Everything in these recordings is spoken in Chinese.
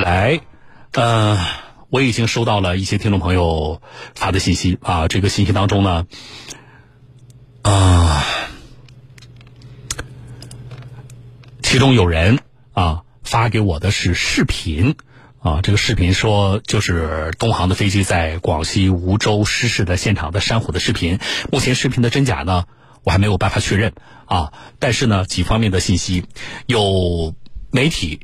来，呃，我已经收到了一些听众朋友发的信息啊，这个信息当中呢，啊，其中有人啊发给我的是视频啊，这个视频说就是东航的飞机在广西梧州失事的现场的山火的视频，目前视频的真假呢，我还没有办法确认啊，但是呢，几方面的信息有媒体。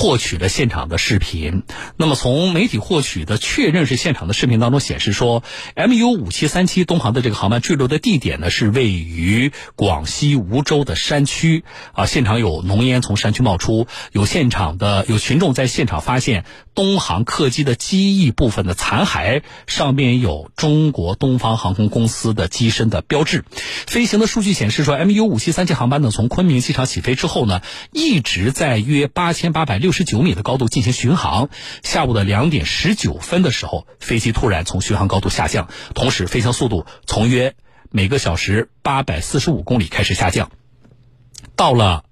获取了现场的视频，那么从媒体获取的确认是现场的视频当中显示说，MU 五七三七东航的这个航班坠落的地点呢是位于广西梧州的山区啊，现场有浓烟从山区冒出，有现场的有群众在现场发现东航客机的机翼部分的残骸，上面有中国东方航空公司的机身的标志。飞行的数据显示说，MU 五七三七航班呢从昆明机场起飞之后呢，一直在约八千八百。六十九米的高度进行巡航，下午的两点十九分的时候，飞机突然从巡航高度下降，同时飞行速度从约每个小时八百四十五公里开始下降，到了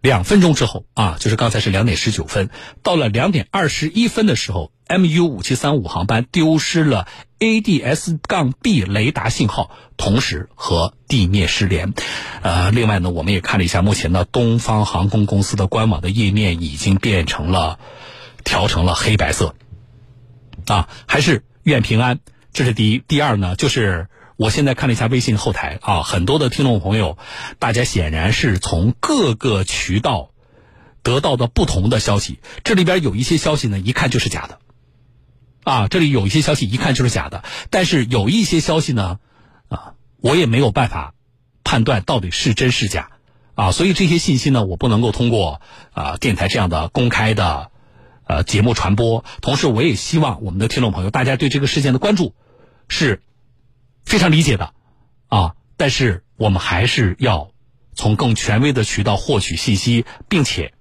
两分钟之后啊，就是刚才是两点十九分，到了两点二十一分的时候，MU 五七三五航班丢失了。ADS- 杠 B 雷达信号同时和地面失联，呃，另外呢，我们也看了一下，目前呢，东方航空公司的官网的页面已经变成了调成了黑白色，啊，还是愿平安，这是第一。第二呢，就是我现在看了一下微信后台啊，很多的听众朋友，大家显然是从各个渠道得到的不同的消息，这里边有一些消息呢，一看就是假的。啊，这里有一些消息一看就是假的，但是有一些消息呢，啊，我也没有办法判断到底是真是假，啊，所以这些信息呢，我不能够通过啊电台这样的公开的呃节目传播。同时，我也希望我们的听众朋友，大家对这个事件的关注是非常理解的，啊，但是我们还是要从更权威的渠道获取信息，并且。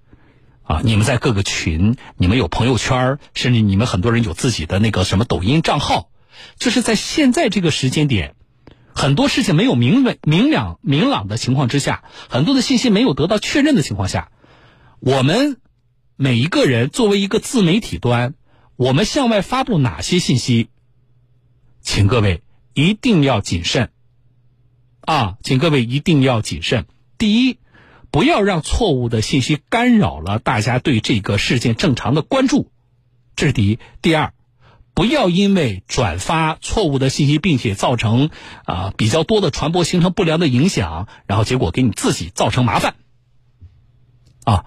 啊！你们在各个群，你们有朋友圈，甚至你们很多人有自己的那个什么抖音账号，就是在现在这个时间点，很多事情没有明稳、明了、明朗的情况之下，很多的信息没有得到确认的情况下，我们每一个人作为一个自媒体端，我们向外发布哪些信息，请各位一定要谨慎啊！请各位一定要谨慎。第一。不要让错误的信息干扰了大家对这个事件正常的关注，这是第一。第二，不要因为转发错误的信息，并且造成啊比较多的传播，形成不良的影响，然后结果给你自己造成麻烦啊。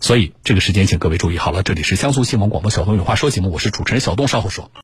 所以这个时间，请各位注意好了。这里是江苏新闻广播小东有话说节目，我是主持人小东，稍后说。